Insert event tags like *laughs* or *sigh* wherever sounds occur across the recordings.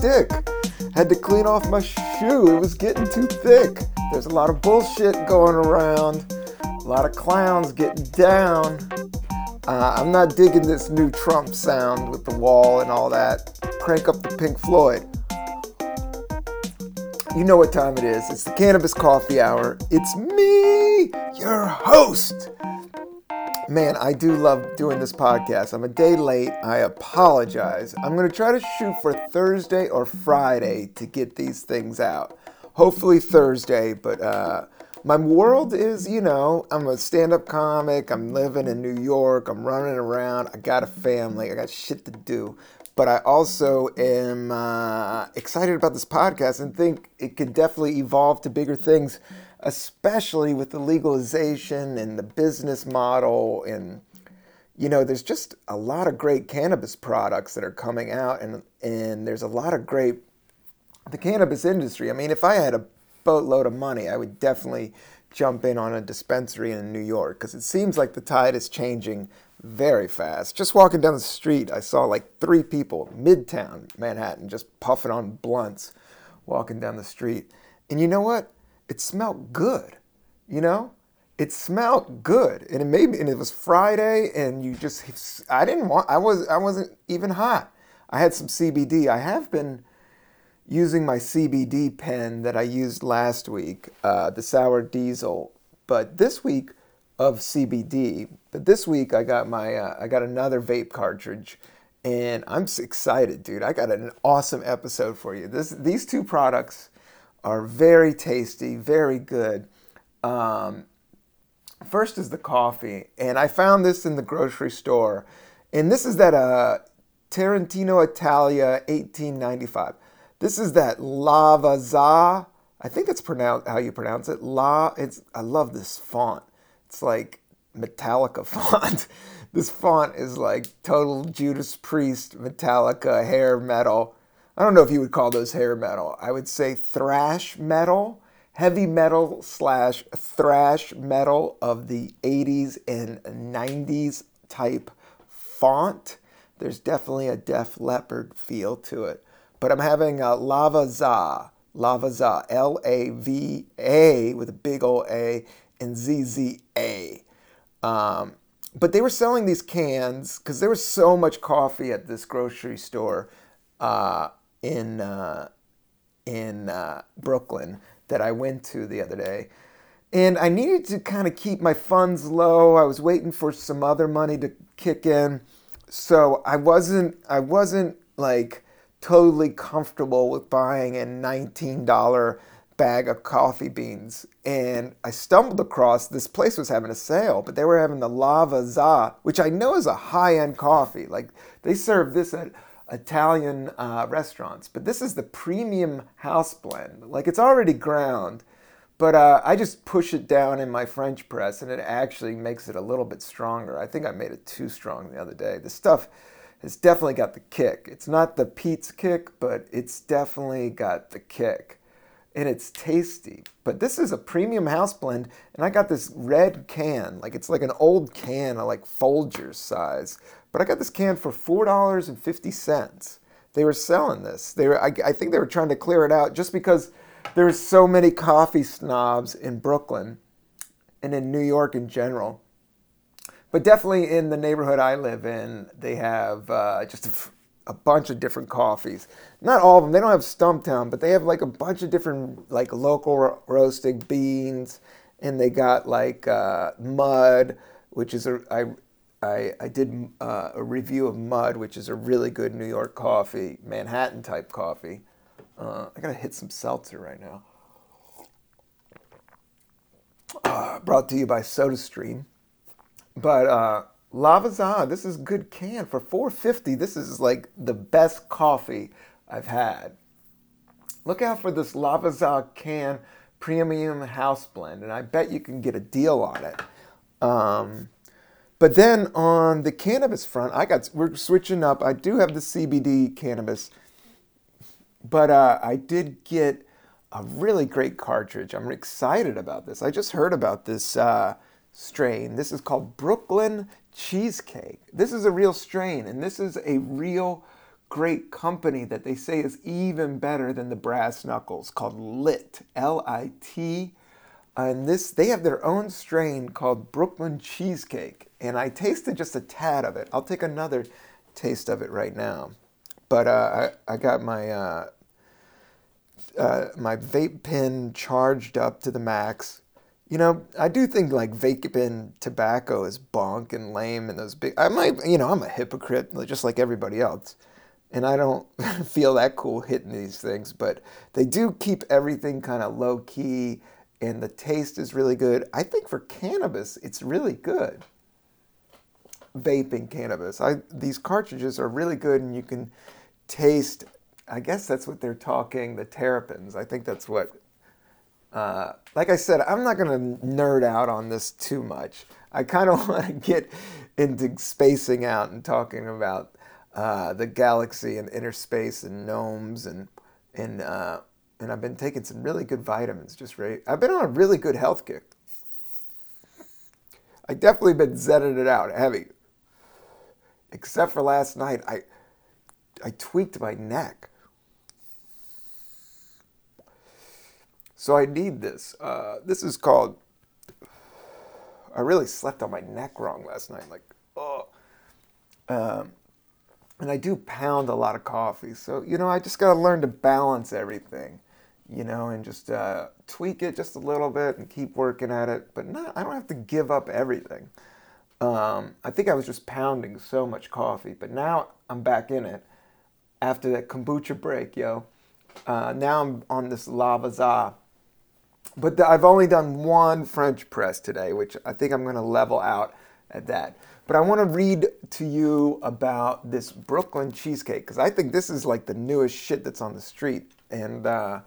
stick. Had to clean off my shoe, it was getting too thick. There's a lot of bullshit going around, a lot of clowns getting down. Uh, I'm not digging this new Trump sound with the wall and all that. Crank up the Pink Floyd. You know what time it is. It's the Cannabis Coffee Hour. It's me, your host. Man, I do love doing this podcast. I'm a day late. I apologize. I'm going to try to shoot for Thursday or Friday to get these things out. Hopefully Thursday, but uh, my world is, you know, I'm a stand up comic. I'm living in New York. I'm running around. I got a family. I got shit to do but I also am uh, excited about this podcast and think it could definitely evolve to bigger things, especially with the legalization and the business model. And, you know, there's just a lot of great cannabis products that are coming out, and, and there's a lot of great, the cannabis industry. I mean, if I had a boatload of money, I would definitely jump in on a dispensary in New York because it seems like the tide is changing very fast. Just walking down the street, I saw like three people, midtown Manhattan, just puffing on blunts, walking down the street. And you know what? It smelled good. You know, it smelled good, and it made me. And it was Friday, and you just, I didn't want. I was, I wasn't even hot. I had some CBD. I have been using my CBD pen that I used last week, uh, the Sour Diesel, but this week of CBD. But this week I got my uh, I got another vape cartridge, and I'm excited, dude. I got an awesome episode for you. This these two products are very tasty, very good. Um, first is the coffee, and I found this in the grocery store, and this is that uh, Tarantino Italia 1895. This is that Lavazza. I think it's pronounced how you pronounce it. La. It's I love this font. It's like Metallica *laughs* font. this font is like total Judas Priest, Metallica, hair metal. I don't know if you would call those hair metal. I would say thrash metal, heavy metal slash thrash metal of the 80s and 90s type font. There's definitely a Def Leppard feel to it. But I'm having a Lava Za, Lava Za, L A V A with a big old A, and ZZA. Um, but they were selling these cans because there was so much coffee at this grocery store uh, in uh, in uh, Brooklyn that I went to the other day, and I needed to kind of keep my funds low. I was waiting for some other money to kick in, so I wasn't I wasn't like totally comfortable with buying a nineteen dollar bag of coffee beans and I stumbled across this place was having a sale, but they were having the Lava Za, which I know is a high end coffee. Like they serve this at Italian uh, restaurants, but this is the premium house blend. Like it's already ground, but uh, I just push it down in my French press and it actually makes it a little bit stronger. I think I made it too strong the other day. The stuff has definitely got the kick. It's not the Pete's kick, but it's definitely got the kick and it's tasty. But this is a premium house blend, and I got this red can, like it's like an old can like Folgers size. But I got this can for four dollars and fifty cents. They were selling this. They were, I, I think they were trying to clear it out just because there's so many coffee snobs in Brooklyn and in New York in general. But definitely in the neighborhood I live in, they have uh, just a a bunch of different coffees. Not all of them. They don't have Stumptown, but they have like a bunch of different like local ro- roasted beans, and they got like uh, Mud, which is a I I, I did uh, a review of Mud, which is a really good New York coffee, Manhattan type coffee. Uh, I gotta hit some seltzer right now. Uh, brought to you by SodaStream, but uh, Lavazza, this is good can for 450. This is like the best coffee I've had. Look out for this Lavazza can premium house blend, and I bet you can get a deal on it. Um, but then on the cannabis front, I got we're switching up. I do have the CBD cannabis, but uh, I did get a really great cartridge. I'm excited about this. I just heard about this uh, strain. This is called Brooklyn Cheesecake. This is a real strain, and this is a real great company that they say is even better than the Brass Knuckles called Lit, L I T. And this, they have their own strain called Brooklyn Cheesecake, and I tasted just a tad of it. I'll take another taste of it right now. But uh, I, I got my uh, uh, my vape pen charged up to the max. You know, I do think like vaping tobacco is bonk and lame and those big. I might, you know, I'm a hypocrite just like everybody else, and I don't *laughs* feel that cool hitting these things. But they do keep everything kind of low key, and the taste is really good. I think for cannabis, it's really good. Vaping cannabis, I these cartridges are really good, and you can taste I guess that's what they're talking, the terpenes. I think that's what, uh, like I said, I'm not going to nerd out on this too much. I kind of *laughs* want to get into spacing out and talking about uh, the galaxy and inner space and gnomes and, and, uh, and I've been taking some really good vitamins. Just right. I've been on a really good health kick. I definitely been zenning it out heavy. Except for last night, I I tweaked my neck. So I need this. Uh, this is called. I really slept on my neck wrong last night. Like, oh. Um, and I do pound a lot of coffee. So, you know, I just got to learn to balance everything, you know, and just uh, tweak it just a little bit and keep working at it. But not, I don't have to give up everything. Um, I think I was just pounding so much coffee, but now I'm back in it after that kombucha break, yo. Uh, now I'm on this Lavazza but the, I've only done one French press today, which I think I'm going to level out at that. But I want to read to you about this Brooklyn cheesecake because I think this is like the newest shit that's on the street. And uh,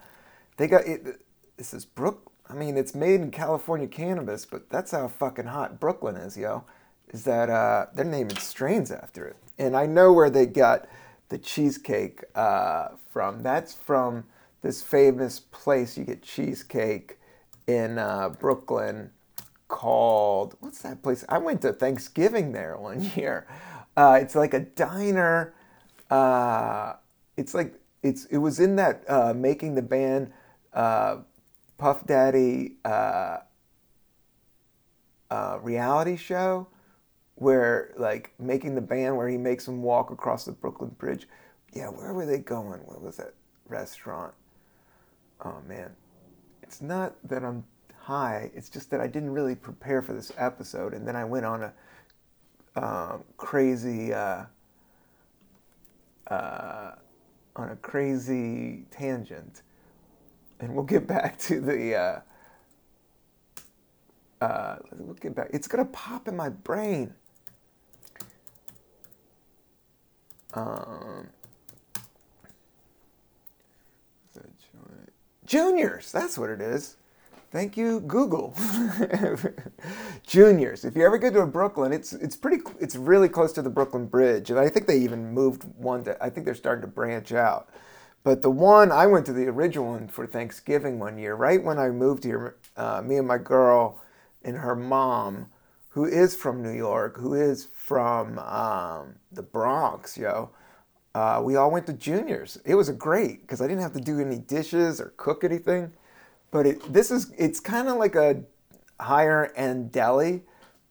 they got it. This is Brook. I mean, it's made in California cannabis, but that's how fucking hot Brooklyn is, yo. Is that uh, they're naming strains after it. And I know where they got the cheesecake uh, from. That's from this famous place you get cheesecake in uh, Brooklyn called what's that place? I went to Thanksgiving there *laughs* one year. Uh, it's like a diner. Uh, it's like it's it was in that uh, making the band uh, Puff Daddy uh, reality show where like making the band where he makes them walk across the Brooklyn Bridge. Yeah, where were they going? What was that restaurant? oh man, it's not that I'm high, it's just that I didn't really prepare for this episode. And then I went on a um, crazy, uh, uh, on a crazy tangent. And we'll get back to the, uh, uh, we'll get back. It's gonna pop in my brain. Um, Juniors, that's what it is. Thank you, Google. *laughs* Juniors. If you ever go to Brooklyn, it's it's pretty it's really close to the Brooklyn Bridge, and I think they even moved one. To, I think they're starting to branch out. But the one I went to the original one for Thanksgiving one year, right when I moved here. Uh, me and my girl and her mom, who is from New York, who is from um, the Bronx, yo uh, we all went to juniors. It was great because I didn't have to do any dishes or cook anything. But it, this is it's kind of like a higher end deli,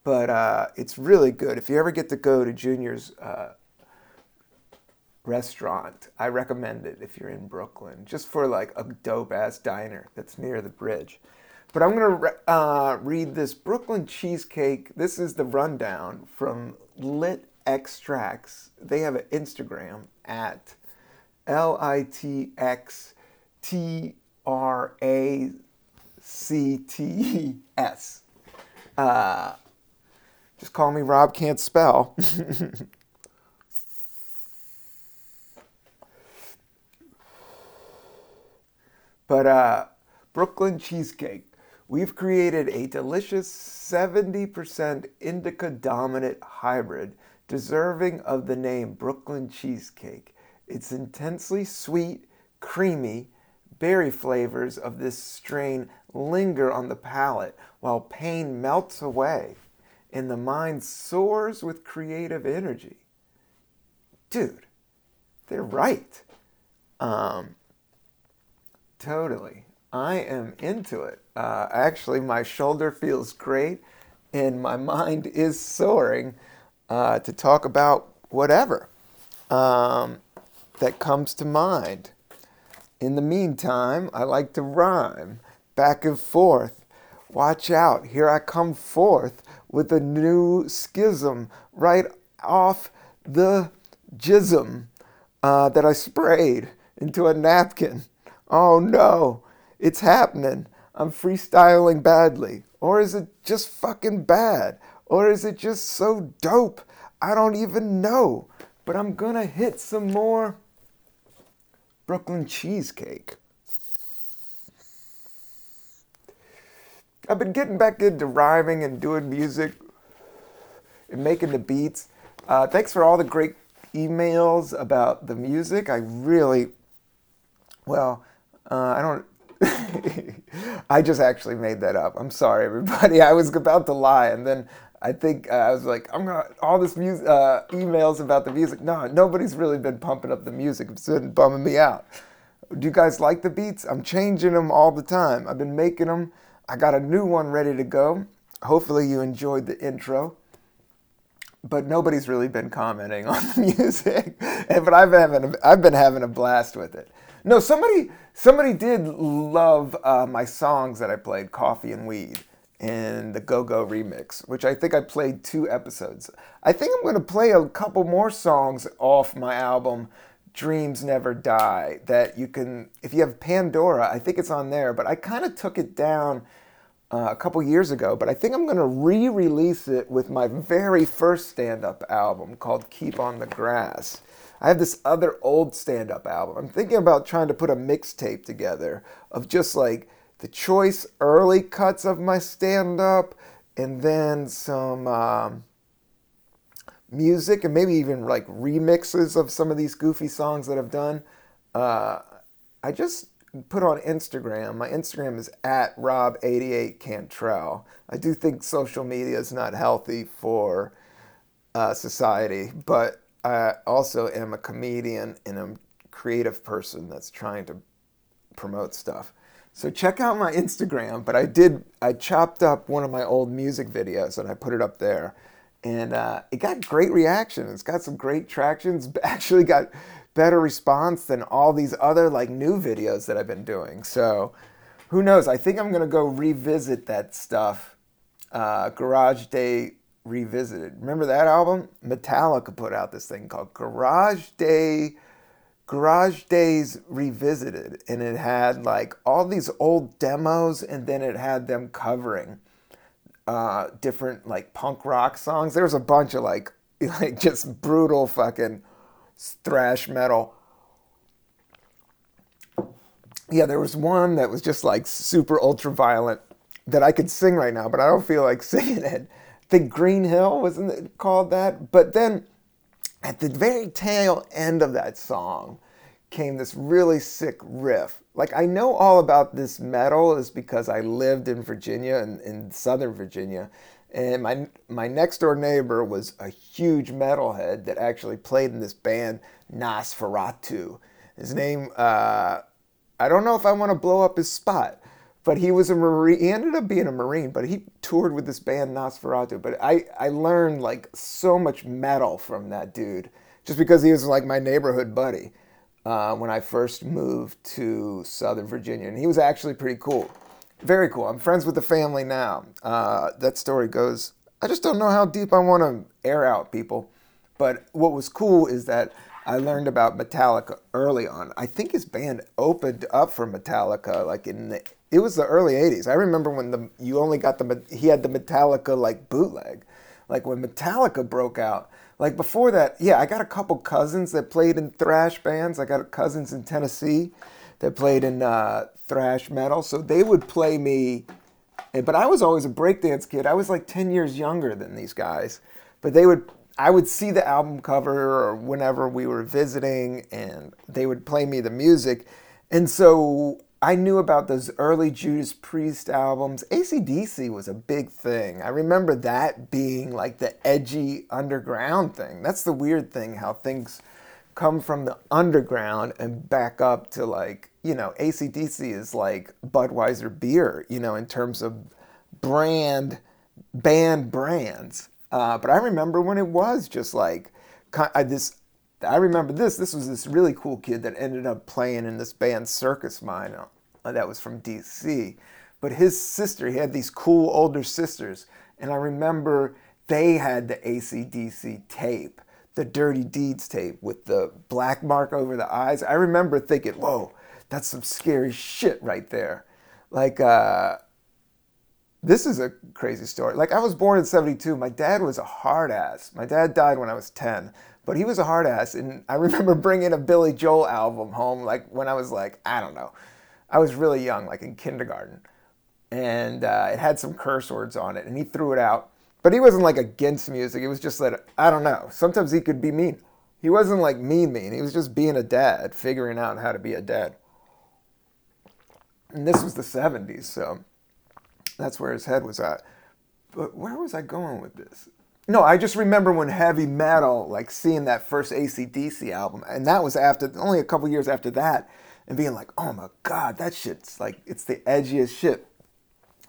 but uh, it's really good. If you ever get to go to juniors uh, restaurant, I recommend it if you're in Brooklyn, just for like a dope ass diner that's near the bridge. But I'm gonna re- uh, read this Brooklyn cheesecake. This is the rundown from Lit Extracts. They have an Instagram at L I T X T R A C T S. Uh, just call me Rob Can't Spell. *laughs* but uh, Brooklyn Cheesecake. We've created a delicious 70% indica dominant hybrid deserving of the name Brooklyn Cheesecake. It's intensely sweet, creamy, berry flavors of this strain linger on the palate while pain melts away and the mind soars with creative energy. Dude, they're right. Um, totally. I am into it. Uh, actually, my shoulder feels great and my mind is soaring uh, to talk about whatever um, that comes to mind. In the meantime, I like to rhyme back and forth. Watch out, here I come forth with a new schism right off the jism uh, that I sprayed into a napkin. Oh no, it's happening. I'm freestyling badly. Or is it just fucking bad? Or is it just so dope? I don't even know. But I'm gonna hit some more Brooklyn cheesecake. I've been getting back into rhyming and doing music and making the beats. Uh, thanks for all the great emails about the music. I really, well, uh, I don't. *laughs* I just actually made that up. I'm sorry, everybody. *laughs* I was about to lie, and then I think uh, I was like, I'm gonna all this music uh, emails about the music. No, nobody's really been pumping up the music. It's been bumming me out. Do you guys like the beats? I'm changing them all the time. I've been making them. I got a new one ready to go. Hopefully, you enjoyed the intro. But nobody's really been commenting *laughs* on the music. but I've been having a, I've been having a blast with it. No, somebody somebody did love uh, my songs that I played, Coffee and Weed, and the Go Go remix, which I think I played two episodes. I think I'm going to play a couple more songs off my album Dreams Never Die that you can, if you have Pandora, I think it's on there, but I kind of took it down uh, a couple years ago, but I think I'm going to re release it with my very first stand up album called Keep on the Grass. I have this other old stand up album. I'm thinking about trying to put a mixtape together of just like the choice early cuts of my stand up and then some. Um, music and maybe even like remixes of some of these goofy songs that I've done. Uh, I just put on Instagram. My Instagram is at Rob88Cantrell. I do think social media is not healthy for uh, society, but I also am a comedian and a creative person that's trying to promote stuff. So check out my Instagram. But I did, I chopped up one of my old music videos and I put it up there and uh, it got great reaction. It's got some great traction. It's *laughs* actually got better response than all these other like new videos that I've been doing. So who knows? I think I'm gonna go revisit that stuff. Uh, Garage Day Revisited. Remember that album? Metallica put out this thing called Garage Day. Garage Days Revisited, and it had like all these old demos, and then it had them covering uh, different like punk rock songs. There was a bunch of like *laughs* like just brutal fucking thrash metal. Yeah, there was one that was just like super ultra violent that I could sing right now, but I don't feel like *laughs* singing it. Think Green Hell wasn't it called that? But then at the very tail end of that song came this really sick riff like I know all about this metal is because I lived in Virginia and in, in Southern Virginia, and my my next door neighbor was a huge metalhead that actually played in this band Nosferatu. His name uh, I don't know if I want to blow up his spot, but he was a marine. He ended up being a marine, but he toured with this band Nosferatu. But I I learned like so much metal from that dude just because he was like my neighborhood buddy uh, when I first moved to Southern Virginia. And he was actually pretty cool. Very cool. I'm friends with the family now. Uh, that story goes, I just don't know how deep I want to air out people. But what was cool is that I learned about Metallica early on. I think his band opened up for Metallica like in the it was the early 80s. I remember when the you only got the he had the Metallica like bootleg. Like when Metallica broke out, like before that, yeah, I got a couple cousins that played in thrash bands. I got cousins in Tennessee that played in uh, thrash metal. So they would play me, but I was always a breakdance kid. I was like 10 years younger than these guys. But they would, I would see the album cover or whenever we were visiting and they would play me the music. And so I knew about those early Judas Priest albums. ACDC was a big thing. I remember that being like the edgy underground thing. That's the weird thing, how things come from the underground and back up to like, you know, ACDC is like Budweiser beer, you know, in terms of brand, band brands. Uh, but I remember when it was just like I, this I remember this. This was this really cool kid that ended up playing in this band Circus Mine uh, that was from DC. But his sister, he had these cool older sisters. And I remember they had the ACDC tape, the Dirty Deeds tape with the black mark over the eyes. I remember thinking, whoa, that's some scary shit right there. Like, uh, this is a crazy story. Like, I was born in 72. My dad was a hard ass. My dad died when I was 10. But he was a hard ass, and I *laughs* remember bringing a Billy Joel album home, like when I was like, I don't know, I was really young, like in kindergarten, and uh, it had some curse words on it, and he threw it out. But he wasn't like against music. It was just that I don't know. Sometimes he could be mean. He wasn't like mean mean. He was just being a dad, figuring out how to be a dad. And this was the 70s, so that's where his head was at. But where was I going with this? No, I just remember when heavy metal, like seeing that first ACDC album, and that was after only a couple years after that, and being like, oh my god, that shit's like it's the edgiest shit.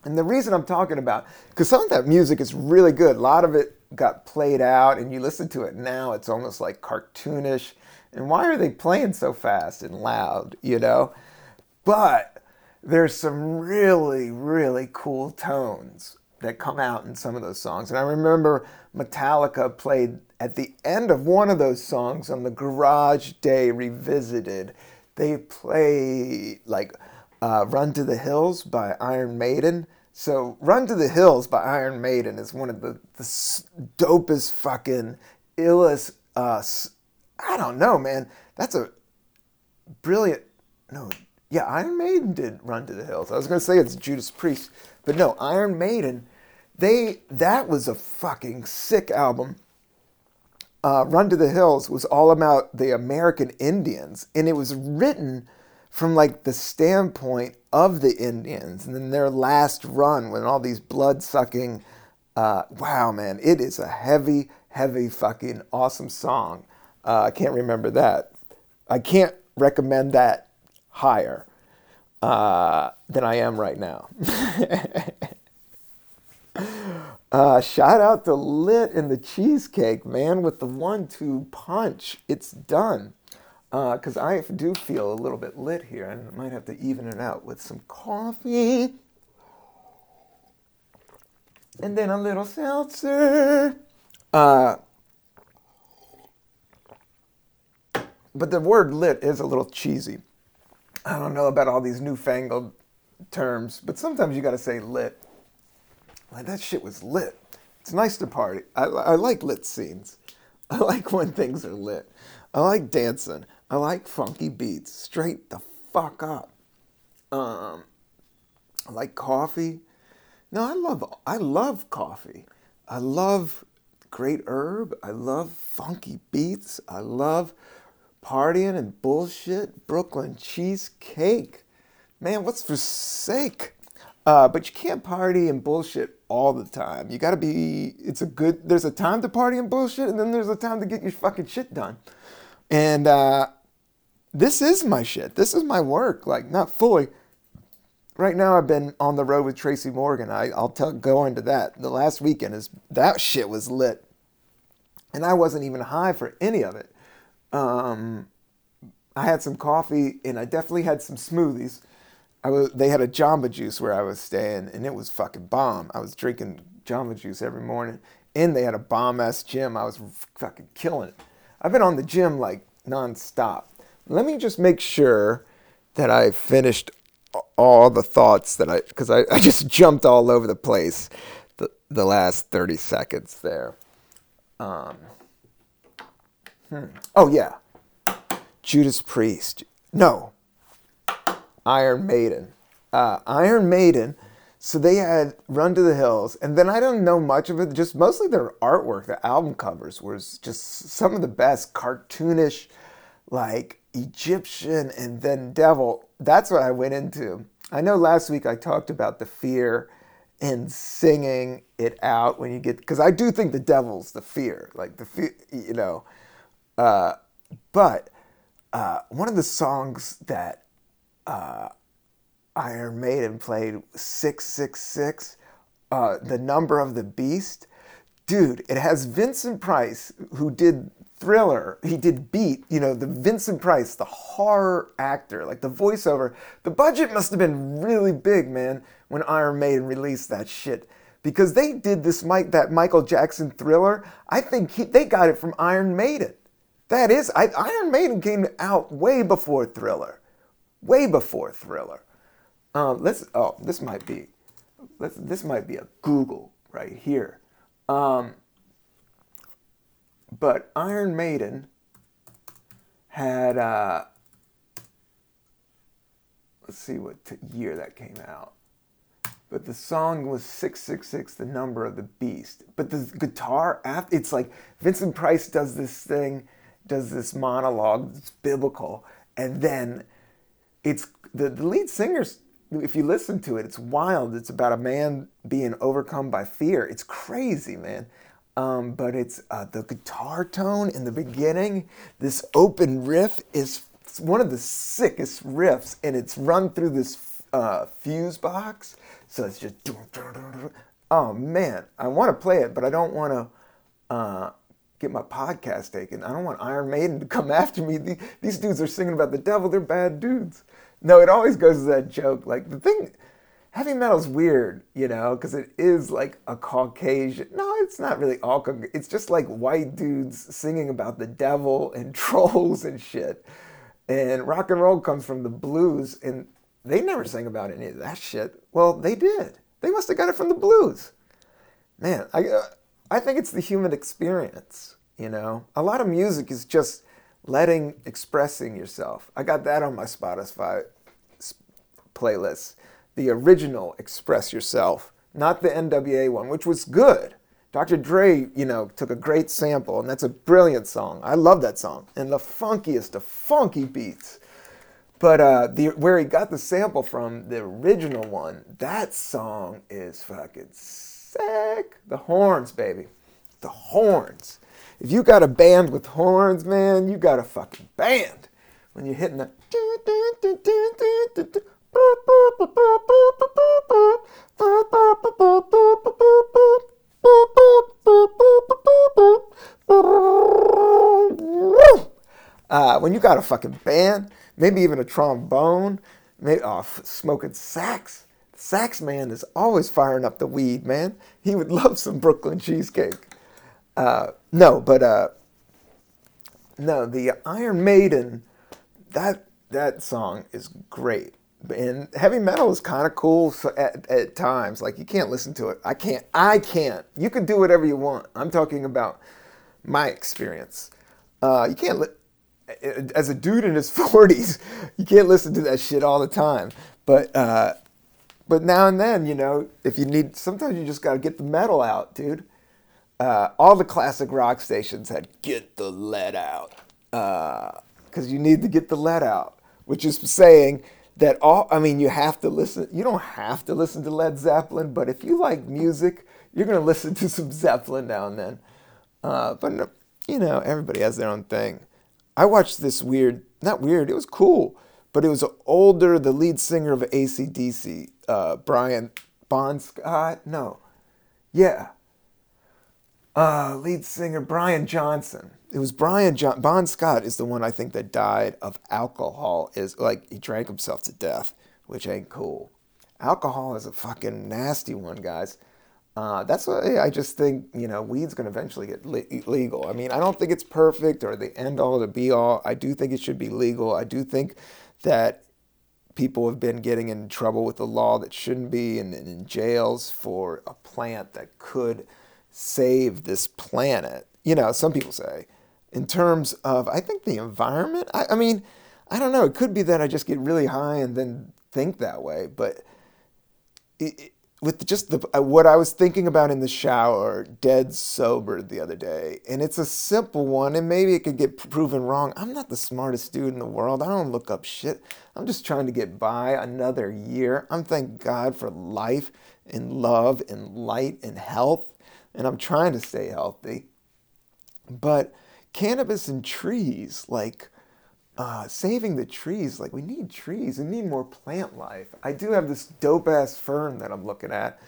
And the reason I'm talking about, because some of that music is really good. A lot of it got played out, and you listen to it now, it's almost like cartoonish. And why are they playing so fast and loud, you know? But there's some really, really cool tones that come out in some of those songs. And I remember Metallica played at the end of one of those songs on the Garage Day Revisited. They play like uh, Run to the Hills by Iron Maiden. So, Run to the Hills by Iron Maiden is one of the, the dopest fucking illest. Uh, I don't know, man. That's a brilliant. No, yeah, Iron Maiden did Run to the Hills. I was going to say it's Judas Priest, but no, Iron Maiden they that was a fucking sick album. Uh, Run to the Hills was all about the American Indians, and it was written from like the standpoint of the Indians, and then their last run when all these blood sucking. Uh, wow, man, it is a heavy, heavy, fucking awesome song. Uh, I can't remember that. I can't recommend that higher uh, than I am right now. *laughs* Uh, shout out to Lit and the Cheesecake, man, with the one two punch. It's done. Because uh, I do feel a little bit lit here and might have to even it out with some coffee. And then a little seltzer. Uh, but the word lit is a little cheesy. I don't know about all these newfangled terms, but sometimes you got to say lit. Like, that shit was lit. It's nice to party. I, I like lit scenes. *laughs* I like when things are lit. I like dancing. I like funky beats. Straight the fuck up. Um, I like coffee. No, I love I love coffee. I love great herb. I love funky beats. I love partying and bullshit. Brooklyn cheesecake. Man, what's for sake? Uh, but you can't party and bullshit all the time. You gotta be, it's a good, there's a time to party and bullshit, and then there's a time to get your fucking shit done. And uh, this is my shit. This is my work. Like, not fully. Right now, I've been on the road with Tracy Morgan. I, I'll tell, go into that. The last weekend is, that shit was lit. And I wasn't even high for any of it. Um, I had some coffee, and I definitely had some smoothies I was they had a Jamba Juice where I was staying, and it was fucking bomb. I was drinking Jamba Juice every morning, and they had a bomb ass gym. I was fucking killing it. I've been on the gym like nonstop. Let me just make sure that I finished all the thoughts that I because I, I just jumped all over the place the the last 30 seconds there. Um, hmm. Oh yeah, Judas Priest. No, Iron Maiden. Uh, Iron Maiden. So they had Run to the Hills, and then I don't know much of it. Just mostly their artwork, the album covers was just some of the best, cartoonish, like Egyptian and then devil. That's what I went into. I know last week I talked about the fear and singing it out when you get because I do think the devil's the fear, like the fear, you know. Uh, but uh, one of the songs that uh, Iron Maiden played, six six six, uh, the number of the beast, dude. It has Vincent Price who did Thriller. He did Beat. You know the Vincent Price, the horror actor, like the voiceover. The budget must have been really big, man, when Iron Maiden released that shit because they did this Mike that Michael Jackson thriller. I think he, they got it from Iron Maiden. That is, I, Iron Maiden came out way before Thriller, way before Thriller. Um, let's. Oh, this might be. Let's, this might be a Google right here. Um, but Iron Maiden had. Uh, let's see what t- year that came out. But the song was 666, the number of the beast. But the guitar, it's like Vincent Price does this thing, does this monologue, it's biblical. And then it's the, the lead singer's, if you listen to it, it's wild. It's about a man being overcome by fear. It's crazy, man. Um, but it's uh, the guitar tone in the beginning, this open riff is one of the sickest riffs, and it's run through this uh, fuzz box. So it's just, oh man, I want to play it, but I don't want to uh, get my podcast taken. I don't want Iron Maiden to come *laughs* after me. These dudes are singing about the devil. They're bad dudes. No, it always goes to that joke. Like the thing, heavy metal's weird, you know, because it is like a Caucasian. No, it's not really all. It's just like white dudes singing about the devil *laughs* and trolls and shit. And rock and roll comes from the blues, and they never sang about any of that shit. Well, they did. They must have got it from the blues. Man, I, uh, I think it's the human experience, you know? A lot of music is just letting, expressing yourself. I got that on my Spotify playlist. The original Express Yourself, not the NWA one, which was good. Dr. Dre, you know, took a great sample, and that's a brilliant song. I love that song. And the funkiest of funky beats. But uh, the, where he got the sample from, the original one, that song is fucking sick. The horns, baby. The horns. If you got a band with horns, man, you got a fucking band. When you're hitting the. Uh, when you got a fucking band, maybe even a trombone, maybe oh, smoking sax. Sax man is always firing up the weed, man. He would *laughs* love some Brooklyn cheesecake. Uh, no, but uh, no, the Iron Maiden, that that song is great. And heavy metal is kind of cool at, at times. Like you can't listen to it. I can't. I can't. You can do whatever you want. I'm talking about my experience. Uh, you can't. Li- as a dude in his *laughs* 40s, you can't listen to that shit all the time. But uh, but now and then, you know, if you need, sometimes you just got to get the metal out, dude. Uh, all the classic rock stations had "Get the lead out" because uh, you need to get the lead out, which is saying that all. I mean, you have to listen. You don't have to listen to Led Zeppelin, but if you like music, you're gonna *laughs* listen to some Zeppelin now and then. Uh, but you know, everybody has their own thing. I watched this weird, not weird, it was cool, but it was older, the lead singer of ACDC, uh, Brian Bon Scott, no, yeah, uh, lead singer Brian Johnson. It was Brian John Bon Scott is the one I think that died of alcohol. Is like he drank himself to death, which ain't cool. Alcohol is a fucking nasty one, guys. Uh, that's why I just think you know weed's going to eventually get le- legal. I mean, I don't think it's perfect or the end all, the be all. I do think it should be legal. I do think that people have been getting in trouble with the law that shouldn't be, and, and in jails for a plant that could save this planet. You know, some people say, in terms of, I think the environment. I, I mean, I don't know. It could be that I just get really high and then think that way, but it, with just the uh, what I was thinking about in the shower, dead sober the other day, and it's a simple one, and maybe it could get proven wrong. I'm not the smartest dude in the world. I don't look up shit. I'm just trying to get by another year. I'm thank God for life and love and light and health, and I'm trying to stay healthy. But cannabis and trees, like uh, saving the trees. Like we need trees. We need more plant life. I do have this dope ass fern that I'm looking at,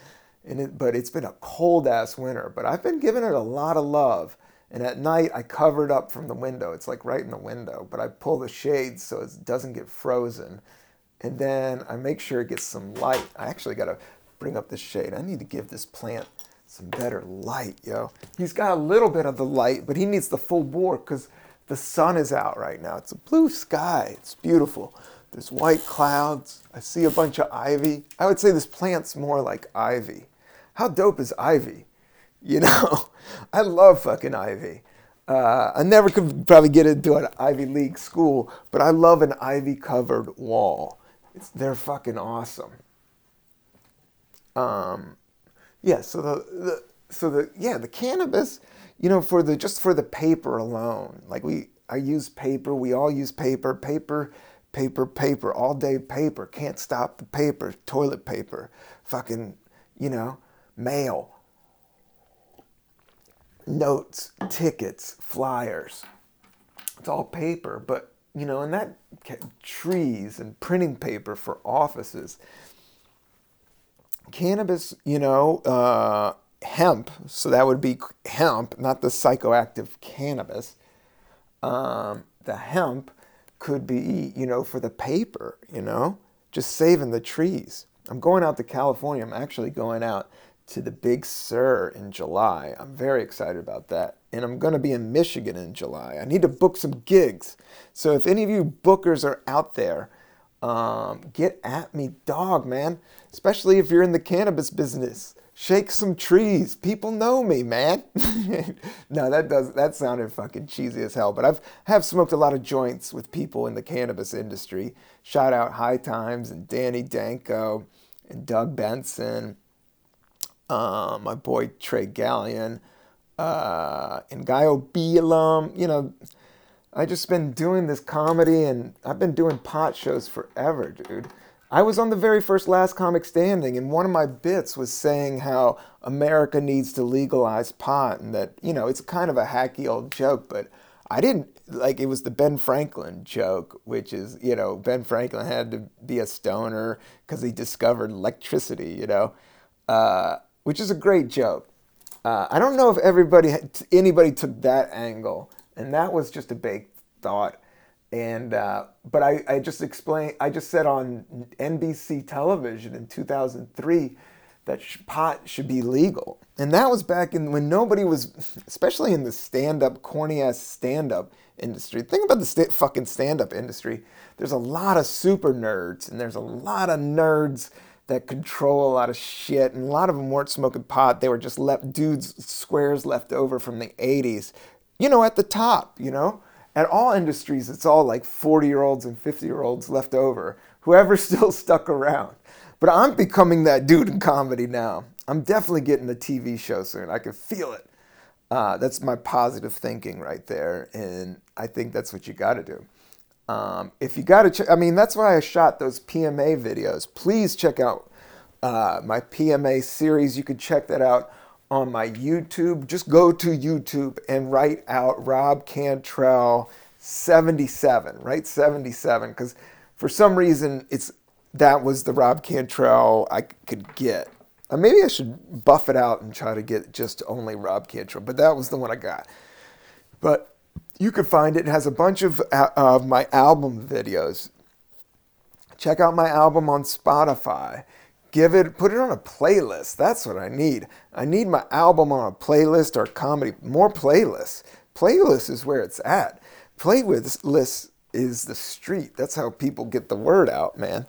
and it, but it's been a cold ass winter. But I've been giving it a lot of love. And at night I cover it up from the window. It's like right in the window, but I pull the shades so it doesn't get frozen. And then I make sure it gets some light. I actually got to bring up the shade. I need to give this plant some better light, yo. He's got a little bit of the light, but he needs the full bore because the sun is out right now. It's a blue sky. It's beautiful. There's white clouds. I see a bunch of ivy. I would say this plant's more like ivy. How dope is ivy? *laughs* You know, I love fucking ivy. Uh, I never could probably get into an Ivy League school, but I love an ivy covered wall. It's, they're fucking awesome. Um, yeah, so the, the so the yeah the cannabis you know, for the just for the paper alone. Like we, I use paper. We all use paper. Paper, paper, paper. All day paper. Can't stop the paper. Toilet paper. Fucking, you know, mail. Notes, tickets, flyers. It's all paper, but you know, and that trees and printing paper for offices. Cannabis, you know, uh, hemp, so that would be hemp, not the psychoactive cannabis. Um, the hemp could be, you know, for the paper, you know, just saving the trees. I'm going out to California. I'm actually going out to the Big Sur in July. I'm very excited about that. And I'm going to be in Michigan in July. I need to book some gigs. So if any of you bookers are out there, um, get at me, dog, man. Especially if you're in the cannabis business shake some trees. People know me, man. *laughs* no, that does that sounded fucking cheesy as hell. But I've have smoked a lot of joints with people in the cannabis industry. Shout out High Times and Danny Danko and Doug Benson, uh, my boy Trey Gallion, uh, and Guy Obilum. You know, I just been doing this comedy and I've been doing pot shows forever, dude. I was on the very first Last Comic Standing, and one of my bits was saying how America needs to legalize pot, and that, you know, it's kind of a hacky old joke, but I didn't, like, it was the Ben Franklin joke, which is, you know, Ben Franklin had to be a stoner because he discovered electricity, you know, uh, which is a great joke. Uh, I don't know if everybody, anybody took that angle, and that was just a big thought and uh, but I, I just explained i just said on nbc television in 2003 that pot should be legal. And that was back in when nobody was especially in the stand-up corny ass stand-up industry. Think about the st- fucking stand-up industry. There's a lot of super nerds and there's a lot of nerds that control a lot of shit and a lot of them weren't smoking pot. They were just left dudes squares left over from the 80s you know at the top you know at all industries, it's all like 40 year olds and 50 year olds left over, whoever's *laughs* still stuck around. But I'm becoming that dude in comedy now. I'm definitely getting a TV show soon. I can feel it. Uh, that's my positive thinking right there. And I think that's what you got to do. Um, if you got to, ch- I mean, that's why I shot those PMA videos. Please check out uh, my PMA series. You can check that out on my YouTube. Just go to YouTube and write out Rob Cantrell 77. Write 77 because for some reason it's that was the Rob Cantrell I could get. Uh, maybe I should buff it out and try to get just only Rob Cantrell, but that was the one I got. But you could find it. It has a bunch of uh, my album videos. Check out my album on Spotify give it put it on a playlist. That's what i need. I need my album on a playlist or comedy more playlists. Playlist is where it's at. Playlist is the street. That's how people get the word out man.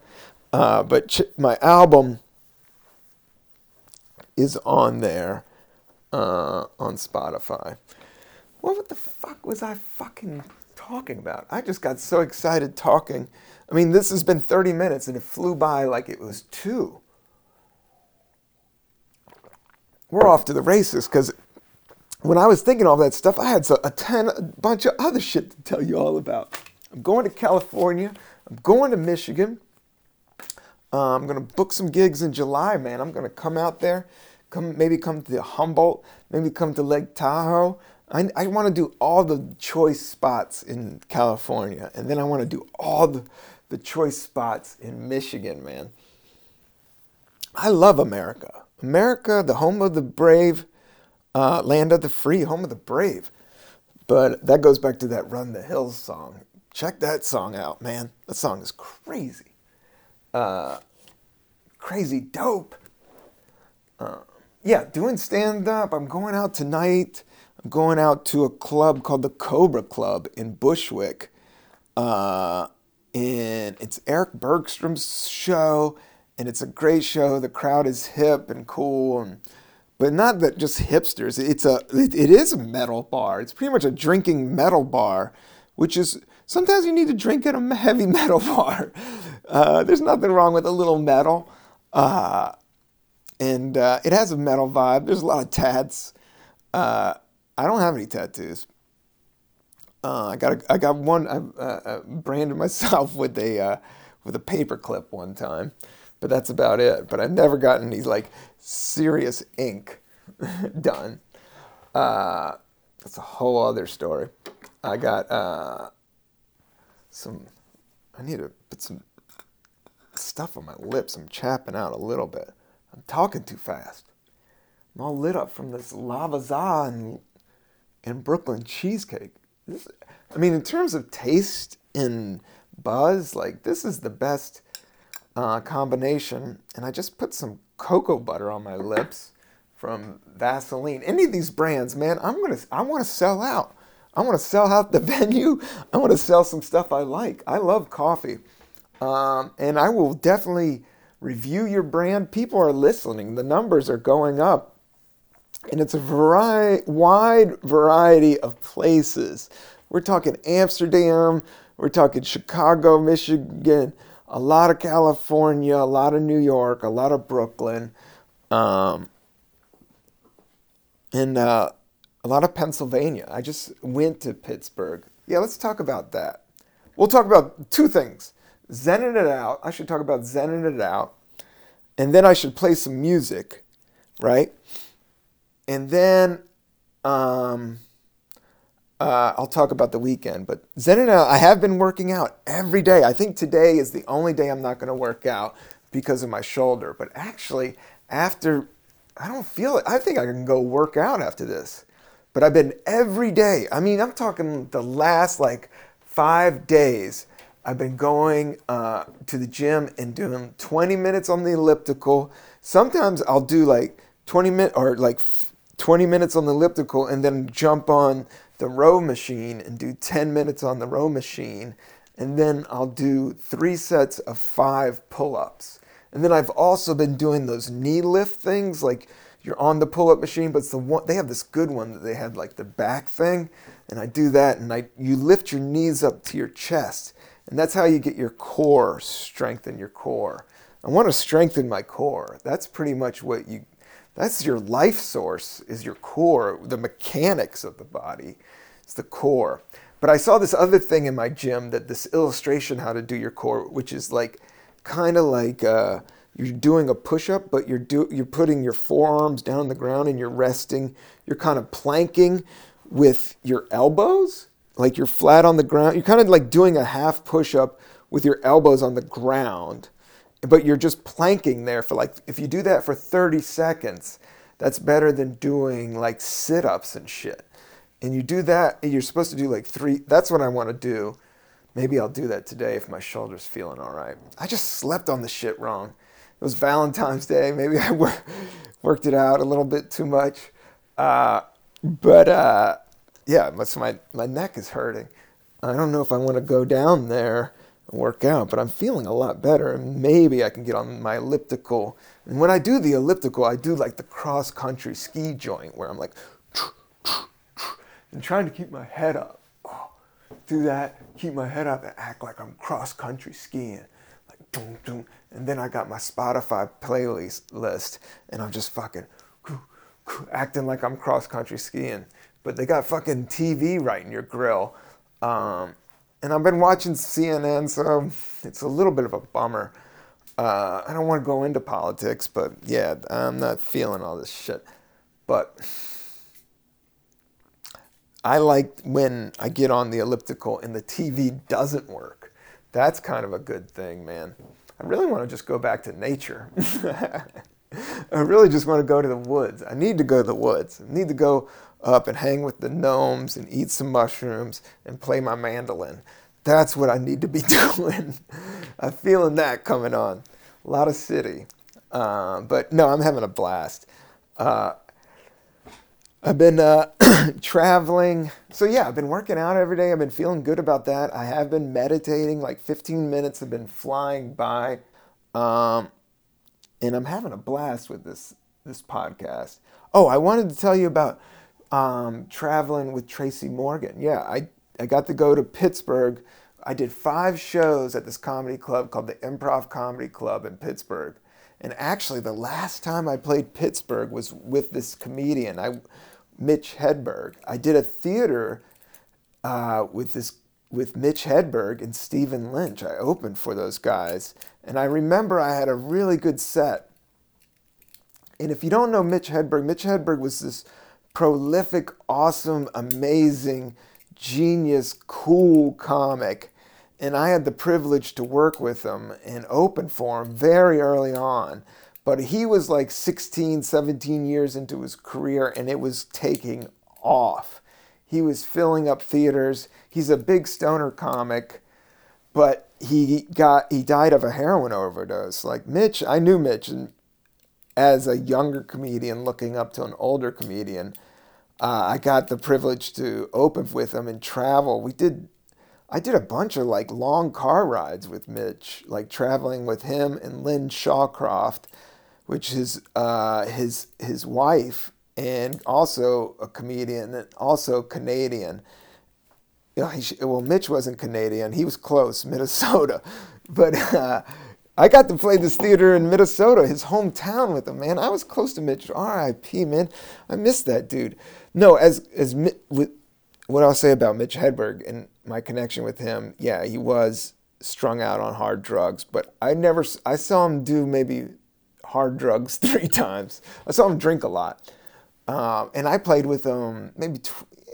Uh, but ch- my album is on there uh, on spotify. What the fuck was i fucking talking about? I just got so excited talking. I mean, this has been 30 minutes and it flew by like it was two. We're off to the races because when I was thinking all that stuff, I had a, ten, a bunch of other shit to tell you all about. I'm going to California. I'm going to Michigan. Uh, I'm gonna book some gigs in July, man. I'm gonna come out there, come maybe come to Humboldt, maybe come to Lake Tahoe. I, I want to do all the choice spots in California, and then I want to do all the, the choice spots in Michigan, man. I love America. America, the home of the brave, uh, land of the free, home of the brave. But that goes back to that Run the Hills song. Check that song out, man. That song is crazy uh, crazy dope. Uh, yeah, doing stand up. I'm going out tonight. I'm going out to a club called the Cobra Club in Bushwick. Uh, and it's Eric Bergstrom's show, and it's a great show. The crowd is hip and cool, and but not that just hipsters. It's a it, it is a metal bar. It's pretty much a drinking metal bar, which is sometimes you need to drink at a heavy *laughs* metal bar. Uh, there's nothing wrong with a little metal. Uh, and uh, it has a metal vibe. There's a lot of tats. Uh, I don't have any tattoos. Uh, I got a, I got one. I uh, branded *laughs* myself with a with a paper clip one time, but that's about it. But I've never gotten any like serious ink *laughs* done. Uh, that's a whole other story. I got uh, some. I need to put some stuff on my lips. I'm chapping out a little bit. I'm talking too fast. I'm all lit up from this Lavazza and, and Brooklyn cheesecake. This, I mean, in terms of taste and buzz, like this is the best uh, combination. And I just put some cocoa butter on my lips from Vaseline. Any of these brands, man, I'm gonna. I want to sell out. I want to sell out the *laughs* venue. I want to sell some stuff I like. I love coffee. Um, and I will definitely review your brand. People are listening, the numbers are going up. And it's a vari- wide variety of places. We're talking Amsterdam, we're talking Chicago, Michigan, a lot of California, a lot of New York, a lot of Brooklyn. Um, and uh, a lot of Pennsylvania. I just went to Pittsburgh. Yeah, let's talk about that. We'll talk about two things zenning it out. I should talk about zenning it out. And then I should play some music, right? And then um, uh, I'll talk about the weekend. But it out, I have been working out every day. I think today is the only day I'm not going to work out because of my shoulder. But actually, after, I don't feel it. I think I can go work out after this but I've been every day. I mean, I'm talking the last like five days. I've been going uh, to the gym and doing 20 minutes on the elliptical. Sometimes I'll do like 20 minutes or like 20 minutes on the elliptical and then jump on the row machine and do 10 minutes on the row machine. And then I'll do three sets of five pull ups. And then I've also been doing those knee lift things like you're on the pull-up machine, but it's the one they have this good one that they had like the back thing, and I do that, and I you lift your knees up to your chest, and that's how you get your core strengthen your core. I want to strengthen my core. That's pretty much what you. That's your life source is your core, the mechanics of the body. It's the core. But I saw this other thing in my gym that this illustration how to do your core, which is like kind of like. Uh, you're doing a push-up, but you're do, you're putting your forearms down on the ground and you're resting. You're kind of planking with your elbows, like you're flat on the ground. You're kind of like doing a half push-up with your elbows on the ground, but you're just planking there for like if you do that for 30 seconds, that's better than doing like sit-ups and shit. And you do that, you're supposed to do like three. That's what I want to do. Maybe I'll do that today if my shoulder's feeling all right. I just slept on the shit wrong it was Valentine's Day. Maybe I wor- worked it out a little bit too much. Uh, but uh, yeah, so my, my neck is hurting. I don't know if I want to go down there work out, but I'm feeling a lot better. And maybe I can get on my elliptical. And when I do the elliptical, I do like the cross country ski joint where I'm like, and trying to keep my head up. Oh, do that, keep my head up, and act like I'm cross country skiing. Like. And then I got my Spotify playlist list, and I'm just fucking acting like I'm cross country skiing. But they got fucking TV right in your grill. Um, and I've been watching CNN, so it's a little bit of a bummer. Uh, I don't want to go into politics, but yeah, I'm not feeling all this shit. But I like when I get on the elliptical and the TV doesn't work. That's kind of a good thing, man. I really want to just go back to nature. *laughs* I really just want to go to the woods. I need to go to the woods. I need to go up and hang with the gnomes and eat some mushrooms and play my mandolin. That's what I need to be *laughs* doing. I'm feeling that coming on. A lot of city. Uh, but no, I'm having a blast. Uh, I've been uh, *clears throat* traveling. So, yeah, I've been working out every day. I've been feeling good about that. I have been meditating, like 15 minutes have been flying by. Um, and I'm having a blast with this, this podcast. Oh, I wanted to tell you about um, traveling with Tracy Morgan. Yeah, I, I got to go to Pittsburgh. I did five shows at this comedy club called the Improv Comedy Club in Pittsburgh. And actually, the last time I played Pittsburgh was with this comedian, I, Mitch Hedberg. I did a theater uh, with this with Mitch Hedberg and Stephen Lynch. I opened for those guys, and I remember I had a really good set. And if you don't know Mitch Hedberg, Mitch Hedberg was this prolific, awesome, amazing, genius, cool comic and I had the privilege to work with him and open for him very early on. But he was like 16, 17 years into his career and it was taking off. He was filling up theaters. He's a big stoner comic, but he got he died of a heroin overdose. Like Mitch, I knew Mitch and as a younger comedian looking up to an older comedian. Uh, I got the privilege to open with him and travel. We did I did a bunch of like long car rides with Mitch, like traveling with him and Lynn Shawcroft, which is uh, his his wife and also a comedian and also Canadian. You know, he, well, Mitch wasn't Canadian; he was close, *laughs* Minnesota, but. Uh, I got to play this theater in Minnesota, his hometown, with him, man. I was close to Mitch. R.I.P. Man, I miss that dude. No, as as with what I'll say about Mitch Hedberg and my connection with him, yeah, he was strung out on hard drugs, but I never, I saw him do maybe hard drugs *laughs* three times. I saw him drink a lot. Um, and I played with him maybe,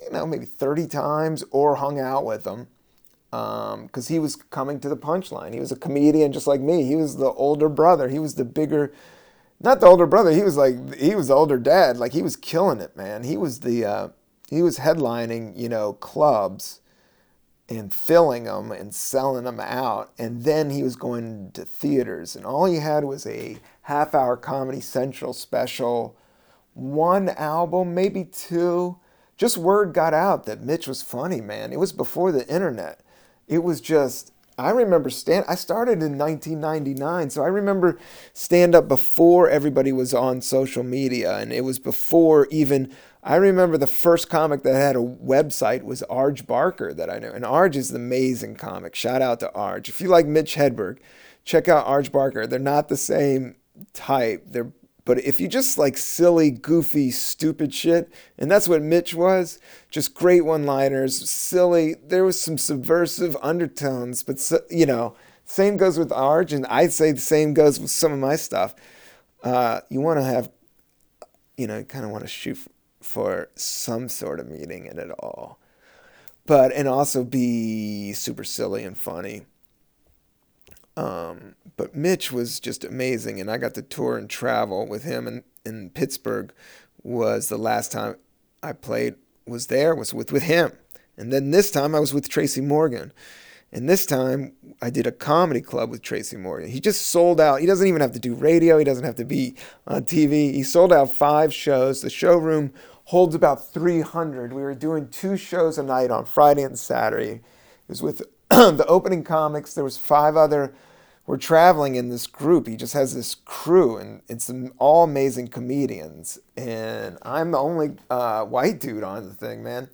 you know, maybe 30 times or hung out with him because um, he was coming to the punchline. He was a comedian just like me. He was the older brother. He was the bigger, not the older brother. He was like, he was the older dad. Like he was killing it, man. He was the, uh, he was headlining, you know, clubs and filling them and selling them out. And then he was going to theaters. And all he had was a half hour Comedy Central special, one album, maybe two. Just word got out that Mitch was funny, man. It was before the internet. It was just, I remember stand. I started in 1999, so I remember stand up before everybody was on social media, and it was before even I remember the first comic that had a website was Arj Barker that I knew. And Arj is an amazing comic. Shout out to Arj. If you like Mitch Hedberg, check out Arj Barker. They're not the same type. They're but if you just like silly, goofy, stupid shit, and that's what Mitch was, just great one-liners, silly. There was some subversive undertones, but you know, same goes with Arj, and I'd say the same goes with some of my stuff. Uh, you want to have, you know, kind of want to shoot for some sort of meaning in it all. But and also be super silly and funny. Um, but Mitch was just amazing, and I got to tour and travel with him. And in Pittsburgh was the last time I played was there was with with him, and then this time I was with Tracy Morgan. And this time I did a comedy club with Tracy Morgan. He just sold out. He doesn't even have to do radio. He doesn't have to be on TV. He sold out five shows. The showroom holds about 300. We were doing two shows a night on Friday and Saturday. It was with *clears throat* the opening comics. There was five other. We're traveling in this group. He just has this crew, and it's all amazing comedians. And I'm the only uh, white dude on the thing, man.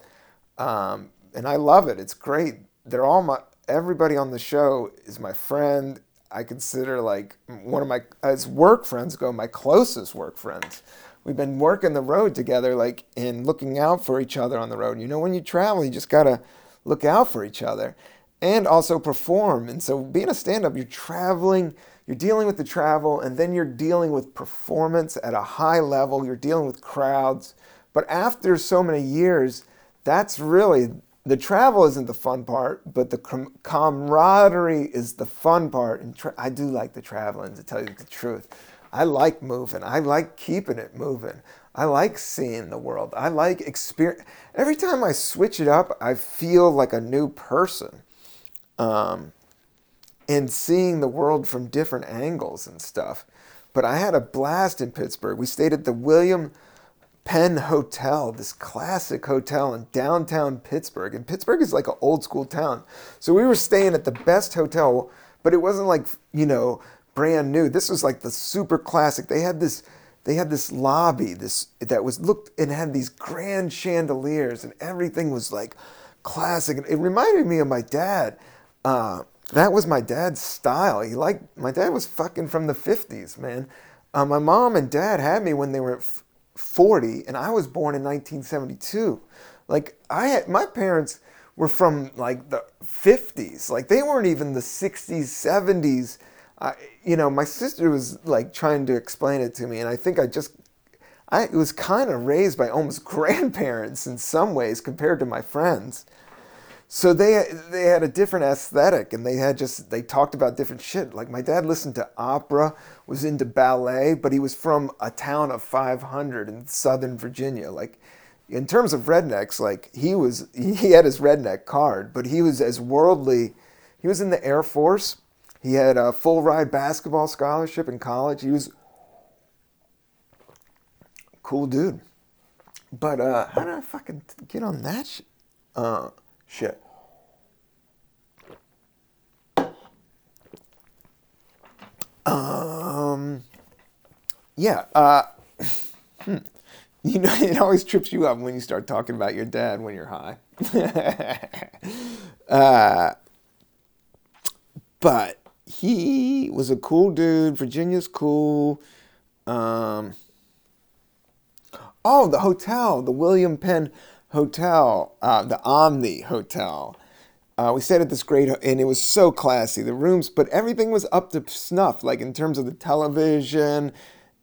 Um, and I love it. It's great. they're all my everybody on the show is my friend. I consider like one of my as work friends go my closest work friends. We've been working the road together, like and looking out for each other on the road. You know, when you travel, you just gotta look out for each other and also perform. And so, being a stand-up, you're traveling, you're dealing with the travel, and then you're dealing with performance at a high level. You're dealing with crowds. But after so many years, that's really the travel isn't the fun part, but the com- camaraderie is the fun part. And tra- I do like the traveling, to tell you the truth. I like moving. I like keeping it moving. I like seeing the world. I like experience. Every time I switch it up, I feel like a new person. Um, and seeing the world from different angles and stuff. But I had a blast in Pittsburgh. We stayed at the William Penn Hotel, this classic hotel in downtown Pittsburgh. And Pittsburgh is like an old school town. So we were staying at the best hotel, but it wasn't like, you know, brand new. This was like the super classic. They had this they had this lobby this that was looked and had these grand chandeliers and everything was like classic. It reminded me of my dad. Uh, that was my dad's style. He liked my dad was fucking from the 50s, man. Uh, my mom and dad had me when they were 40 and I was born in 1972. Like I had my parents were from like the 50s. Like they weren't even the 60s, 70s. I, you know, my sister was like trying to explain it to me and I think I just I was kind of raised by almost *laughs* grandparents in some ways compared to my friends. So they they had a different aesthetic, and they had just they talked about different shit. Like my dad listened to opera, was into ballet, but he was from a town of 500 in Southern Virginia. Like in terms of rednecks, like he was he had his redneck card, but he was as worldly. He was in the Air Force. He had a full ride basketball scholarship in college. He was cool dude. But uh, how did I fucking get on that shit? Uh, shit. Um, yeah. Uh, *laughs* hmm. you know, *laughs* it always trips you up when you start talking about your dad when you're high. *laughs* uh, but he was a cool dude. Virginia's cool. Um, oh, the hotel, the William Penn Hotel, uh, the Omni Hotel. Uh, we stayed at this great, and it was so classy. The rooms, but everything was up to snuff, like in terms of the television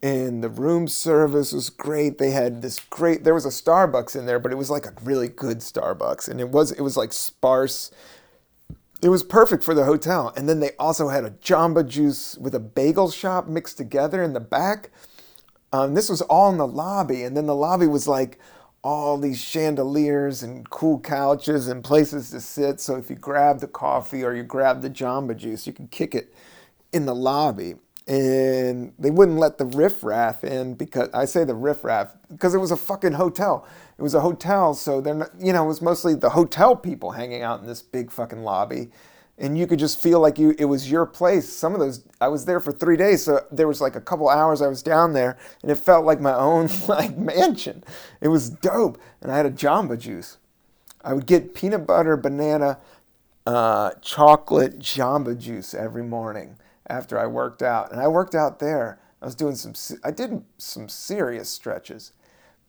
and the room service was great. They had this great. There was a Starbucks in there, but it was like a really good Starbucks, and it was it was like sparse. It was perfect for the hotel. And then they also had a Jamba Juice with a bagel shop mixed together in the back. Um, this was all in the lobby, and then the lobby was like all these chandeliers and cool couches and places to sit. So if you grab the coffee or you grab the Jamba Juice, you can kick it in the lobby. And they wouldn't let the riffraff in because I say the riffraff because it was a fucking hotel. It was a hotel, so they're not, you know, it was mostly the hotel people hanging out in this big fucking lobby and you could just feel like you it was your place. Some of those i was there for three days so there was like a couple hours i was down there and it felt like my own *laughs* like mansion. It was dope and i had a jamba juice. I would get peanut butter banana uh, chocolate jamba juice every morning after i worked out and i worked out there. I was doing some i did some serious stretches.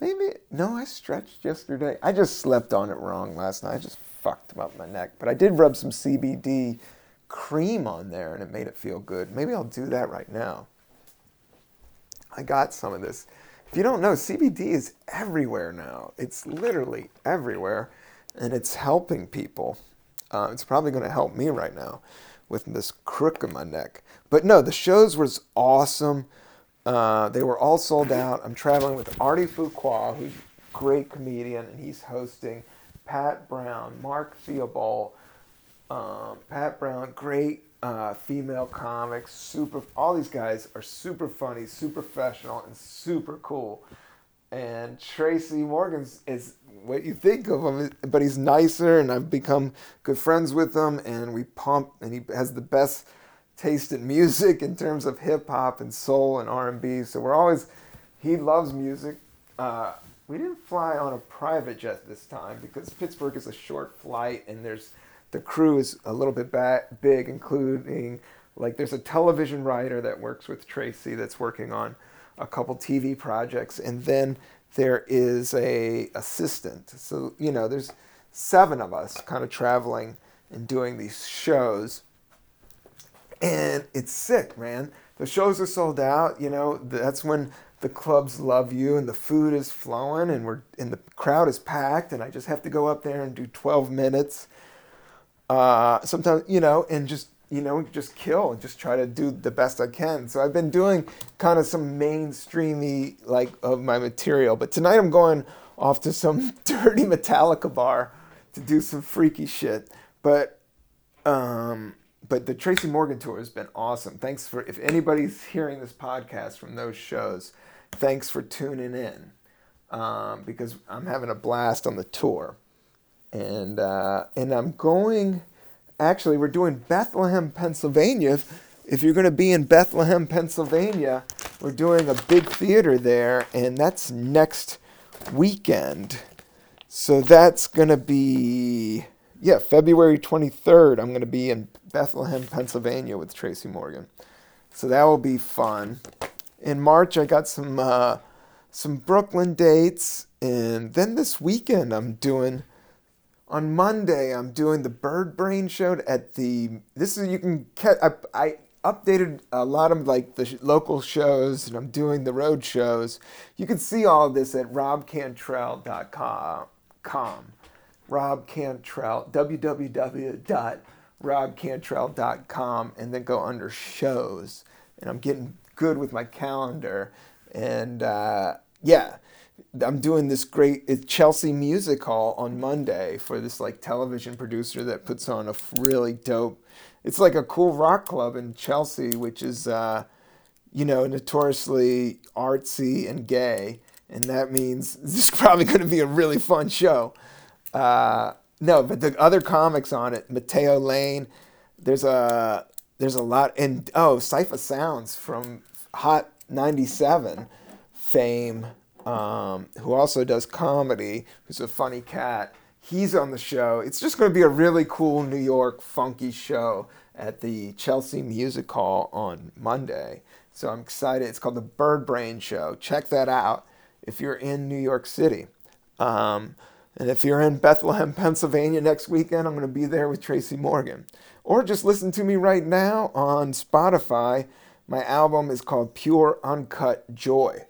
Maybe no i stretched yesterday. I just slept on it wrong last night. I just fucked up my neck. But I did rub some CBD cream on there and it made it feel good. Maybe I'll do that right now. I got some of this. If you don't know, CBD is everywhere now. It's literally everywhere and it's helping people. Uh, it's probably going to help me right now with this crook in my neck. But no, the shows was awesome. Uh, they were all sold out. I'm traveling with Artie Fuqua, who's a great comedian, and he's hosting. Pat Brown, Mark Theobald, um, Pat Brown, great uh, female comics, super. All these guys are super funny, super professional, and super cool. And Tracy Morgan's is what you think of him, but he's nicer, and I've become good friends with him, and we pump, and he has the best taste in music in terms of hip hop and soul and R and B. So we're always, he loves music. Uh, we didn't fly on a private jet this time because Pittsburgh is a short flight and there's the crew is a little bit big, including like there's a television writer that works with Tracy that's working on a couple TV projects, and then there is a assistant. So you know, there's seven of us kind of traveling and doing these shows, and it's sick, man. The shows are sold out. You know, that's when the clubs love you and the food is flowing and we're and the crowd is packed and I just have to go up there and do 12 minutes. Uh, sometimes you know and just you know just kill and just try to do the best I can. So I've been doing kind of some mainstreamy like of my material, but tonight I'm going off to some *laughs* dirty Metallica bar to do some freaky shit. But um but the Tracy Morgan tour has been awesome. Thanks for if anybody's hearing this podcast from those shows, thanks for tuning in um, because I'm having a blast on the tour, and uh, and I'm going. Actually, we're doing Bethlehem, Pennsylvania. If, if you're going to be in Bethlehem, Pennsylvania, we're doing a big theater there, and that's next weekend. So that's going to be yeah, February 23rd, I'm going to be in Bethlehem, Pennsylvania with Tracy Morgan. So that will be fun. In March, I got some uh, some Brooklyn dates, and then this weekend, I'm doing. On Monday, I'm doing the Bird Brain show at the. This is you can catch. I, I updated a lot of like the local shows, and I'm doing the road shows. You can see all this at robcantrell.com. Rob Cantrell, www.robcantrell.com, and then go under shows. And I'm getting good with my calendar. And uh, yeah, I'm doing this great Chelsea Music Hall on Monday for this like television producer that puts on a really dope. It's like a cool rock club in Chelsea, which is, uh, you know, notoriously artsy and gay. And that means *laughs* this is probably going to be a really fun show. Uh, no, but the other comics on it, Matteo Lane. There's a there's a lot, and oh, Cipha Sounds from Hot '97 fame, um, who also does comedy. Who's a funny cat. He's on the show. It's just going to be a really cool New York funky show at the Chelsea Music Hall on Monday. So I'm excited. It's called the Bird Brain Show. Check that out if you're in New York City. Um, and if you're in Bethlehem, Pennsylvania next weekend, I'm going to be there with Tracy Morgan. Or just listen to me right now on Spotify. My album is called Pure Uncut Joy.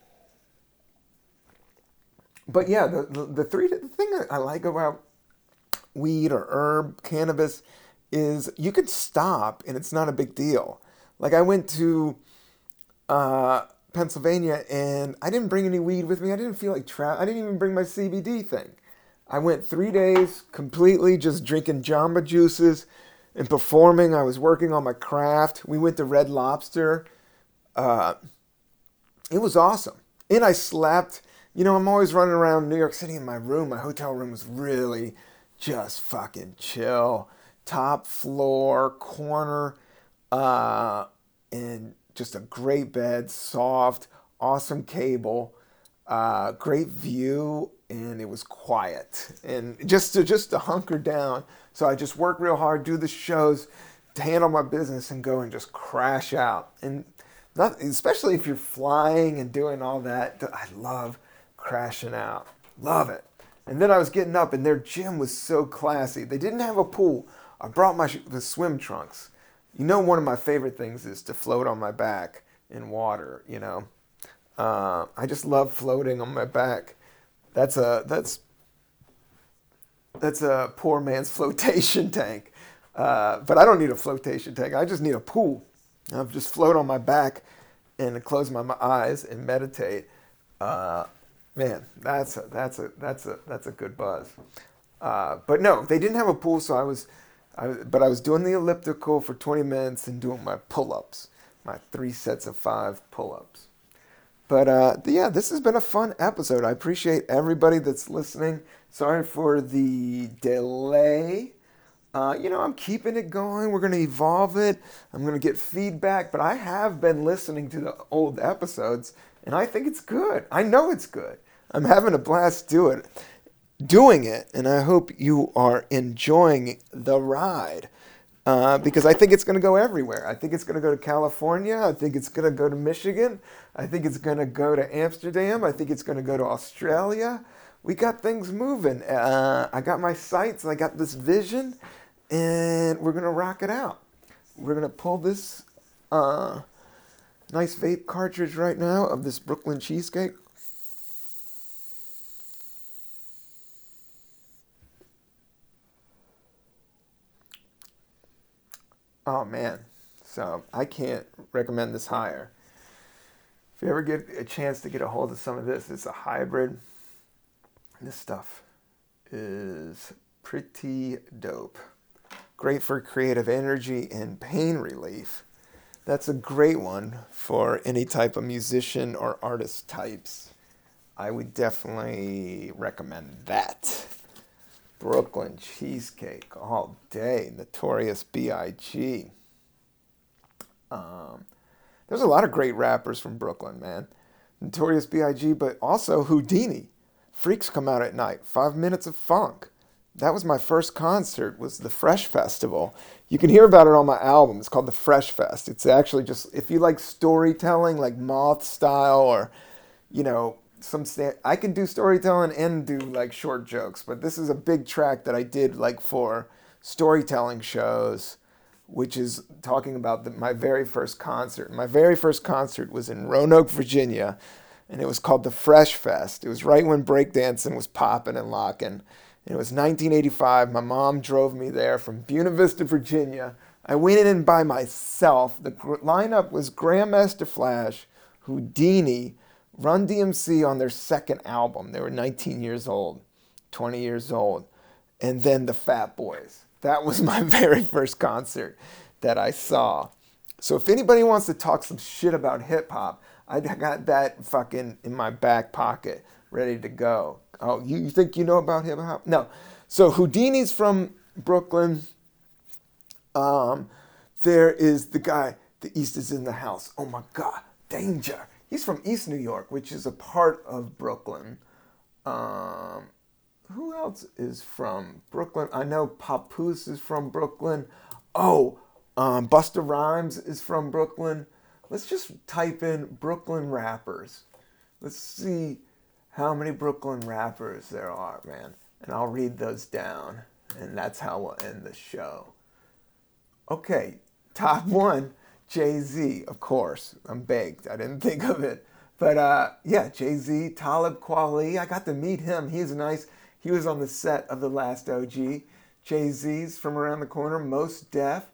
But yeah, the, the, the three the thing I like about weed or herb, cannabis, is you could stop and it's not a big deal. Like I went to uh, Pennsylvania and I didn't bring any weed with me. I didn't feel like tra- I didn't even bring my CBD thing. I went three days completely just drinking Jamba juices and performing. I was working on my craft. We went to Red Lobster. Uh, it was awesome. And I slept. You know, I'm always running around New York City in my room. My hotel room was really just fucking chill. Top floor, corner, uh, and just a great bed, soft, awesome cable, uh, great view and it was quiet and just to just to hunker down so i just work real hard do the shows handle my business and go and just crash out. And not, especially if you're flying and doing all that i love crashing out. Love it. And then i was getting up and their gym was so classy. They didn't have a pool. I brought my the swim trunks. You know one of my favorite things is to float on my back in water you know? Uh, i just love floating on my back. That's a that's that's a poor man's *laughs* flotation tank. Uh, but I don't need a flotation tank. I just need a pool. I'll just float on my back and close my, my eyes and meditate. Uh, man, that's a, that's a that's a that's a good buzz. Uh, but no, they didn't have a pool, so I was, I, but I was doing the elliptical for 20 minutes and doing my pull-ups, my three sets of five pull-ups. But uh, yeah, this has been a fun episode. I appreciate everybody that's listening. Sorry for the delay. Uh, you know, I'm keeping it going. We're going to evolve it. I'm going to get feedback, but I have been listening to the old episodes and I think it's good. I know it's good. I'm having a blast doing it. doing it, and I hope you are enjoying the ride. Uh, because I think it's going to go everywhere. I think it's going to go to California. I think it's going to go to Michigan. I think it's going to go to Amsterdam. I think it's going to go to Australia. We got things moving. Uh, I got my sights. I got this vision, and we're to rock it out. We're to pull this uh, nice vape cartridge right now of this Brooklyn cheesecake. Oh man. So I can't recommend this higher. If you ever get a chance to get a hold of some of this, it's a hybrid. This stuff is pretty dope. Great for creative energy and pain relief. That's a great one for any type of musician or artist types. I would definitely recommend that. Brooklyn cheesecake all day. Notorious B.I.G. Um, there's a lot of great rappers from Brooklyn, man. Notorious B.I.G., but also Whodini. Freaks come out at night. Five minutes of funk. That was my first concert. Was the Fresh Festival. You can hear about it on my album. It's called the Fresh Fest. It's actually just if you like storytelling, like Moth style, or you know some I can do storytelling and do like short jokes, but this is a big track that I did like for storytelling shows, which is talking about the, my very first concert. My very first concert was in Roanoke, Virginia, and it was called the Fresh Fest. It was right when breakdancing was popping and locking. And it was 1985. My mom drove me there from Buena Vista, Virginia. I went in by myself. The gr- lineup was Grandmaster Flash, Whodini, Run DMC on their second album. They were 19 years old, 20 years old. And then the Fat Boys. That was *laughs* my very first concert that I saw. So if anybody wants to talk some shit about hip hop, I got that fucking in my back pocket, ready to go. Oh, you, think you know about hip hop? No. So Whodini's from Brooklyn. Um, there is the guy, the East is in the house. Oh my God, danger. He's from East New York, which is a part of Brooklyn. Um, who else is from Brooklyn? I know Papoose is from Brooklyn. Oh, um, Busta Rhymes is from Brooklyn. Let's just type in Brooklyn rappers. Let's see how many Brooklyn rappers there are, man. And I'll read those down. And that's how we'll end the show. Okay, top *laughs* one Jay Z, of course. I'm baked. I didn't think of it. But uh, yeah, Jay Z, Talib Kweli. I got to meet him. He's nice. He was on the set of The Last OG. Jay Z's from around the corner. Mos Def,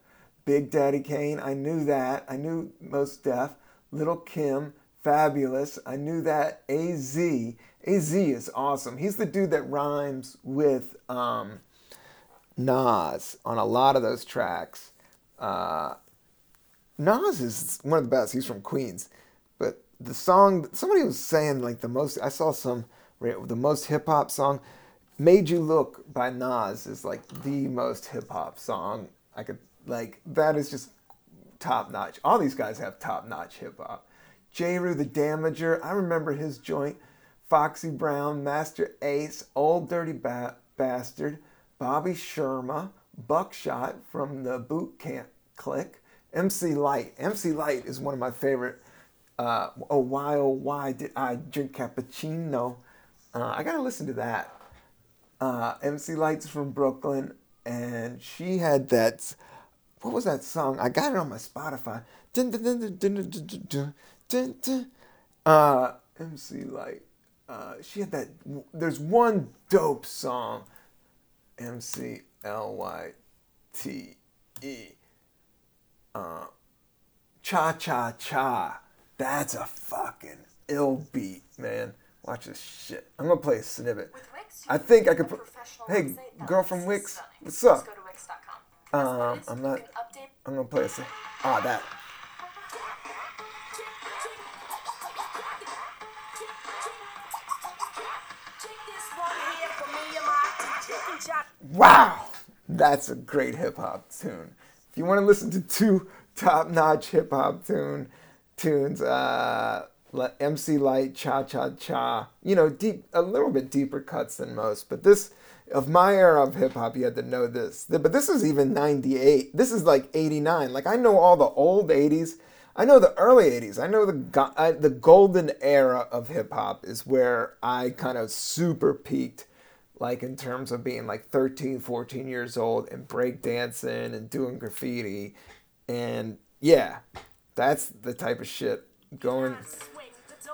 Big Daddy Kane. I knew that. I knew Mos Def. Little Kim, Fabolous. I knew that. AZ. AZ is awesome. He's the dude that rhymes with um, Nas on a lot of those tracks. Uh, Nas is one of the best. He's from Queens, but the song somebody was saying like the most. I saw some the most hip hop song. "Made You Look" by Nas is like the most hip hop song I could like. That is just top notch. All these guys have top notch hip hop. Jeru the Damager, I remember his joint. Foxy Brown, Masta Ace, Old Dirty ba- Bastard, Bobby Shmurda, Buckshot from the Boot Camp Click, MC Lyte. MC Lyte is one of my favorite. Uh, oh why oh why did I drink cappuccino? Uh, I gotta listen to that. Uh, MC Lyte's from Brooklyn, and she had that. What was that song? I got it on my Spotify. Uh, MC Lyte. Uh, she had that. There's one dope song. M C L Y T E uh, Cha Cha Cha. That's a fucking ill beat, man. Watch this shit. I'm gonna play a snippet. I think I could put. Hey, girl from Wix, what's up? Um, I'm not. I'm gonna play a. Ah, that. Wow, that's a great hip hop tune if you want to listen to two top-notch hip hop tune tunes, uh, MC Lyte, Cha Cha Cha. You know, deep, a little bit deeper cuts than most. But this, of my era of hip hop, you had to know this. But this is even 98. This is like 89. Like, I know all the old 80s. I know the early 80s. I know the, I, the golden era of hip hop is where I kind of super peaked like in terms of being like 13 14 years old and break dancing and doing graffiti and yeah that's the type of shit going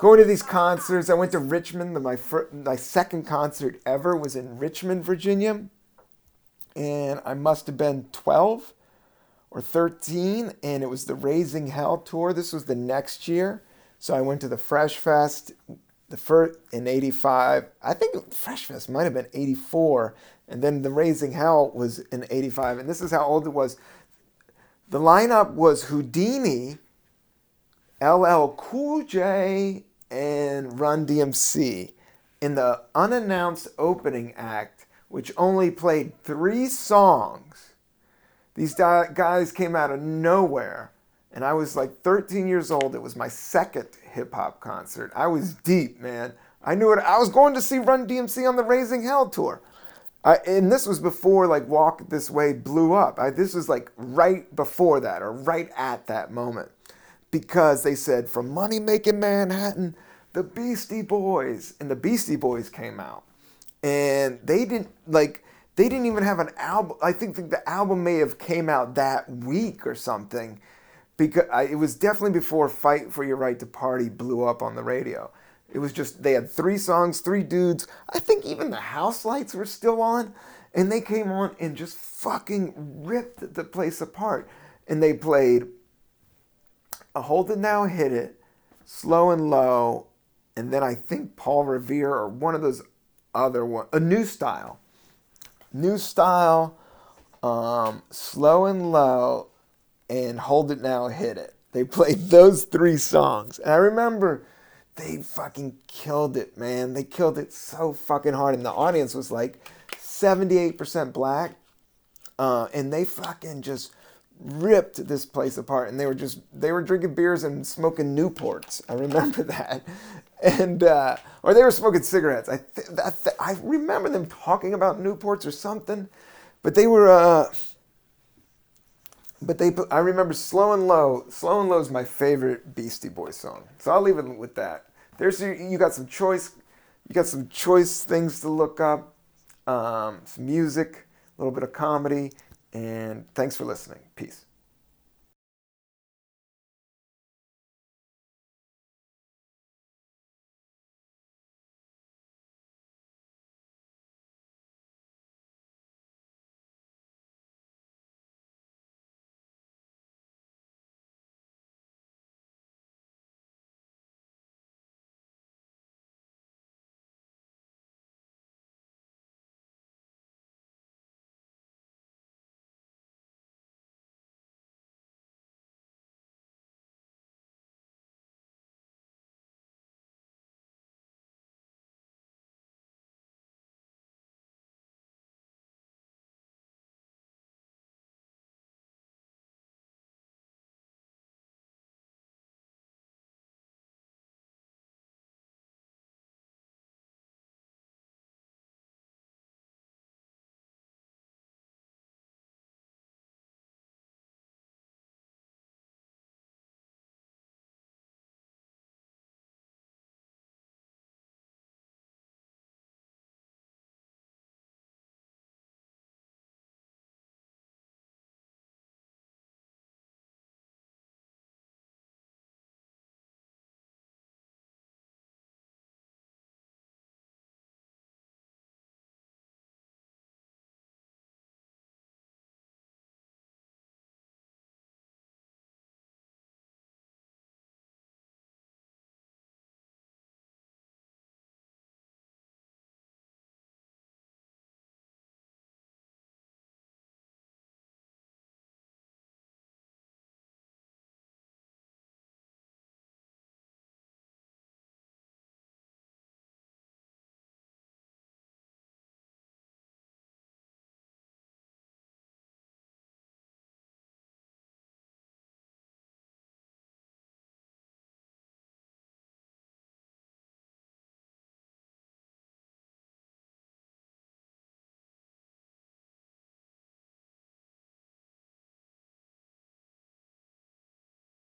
going to these concerts i went to richmond my first, my second concert ever was in richmond virginia. And i must have been 12 or 13 and it was the raising hell tour. This was the next year. So i went to the fresh fest the first in 85 i think fresh fest might have been 84 and then the raising hell was in 85 and this is how old it was. The lineup was Whodini ll cool j and run dmc in the unannounced opening act which only played three songs these guys came out of nowhere and I was like 13 years old. It was my second hip hop concert. I was deep, man. I knew it. I was going to see Run DMC on the Raising Hell tour. I, and this was before like Walk This Way blew up. I, this was like right before that or right at that moment because they said from Money Making Manhattan, the Beastie Boys, and the Beastie Boys came out, and they didn't like they didn't even have an album. I think the album may have came out that week or something because I, it was definitely before "Fight for Your Right to Party" blew up on the radio. It was just they had three songs, three dudes. I think even the house lights were still on, and they came on and just fucking ripped the place apart. And they played a "Hold It Now, Hit It," "Slow and Low," and then I think Paul Revere or one of those other one, a new style, new style, um, "Slow and Low." and Hold It Now, Hit It. They played those three songs. And I remember they fucking killed it, man. They killed it so fucking hard. And the audience was like 78% black. Uh, and they fucking just ripped this place apart. And they were just, they were drinking beers and smoking Newports. I remember *laughs* that. And, uh, or they were smoking cigarettes. I, th- th- I remember them talking about Newports or something. But they were, uh, but they i remember Slow and Low. Slow and Low is my favorite Beastie Boys song. So I'll leave it with that. There's you got some choice you got some choice things to look up. Um, some music, a little bit of comedy, and thanks for listening. Peace.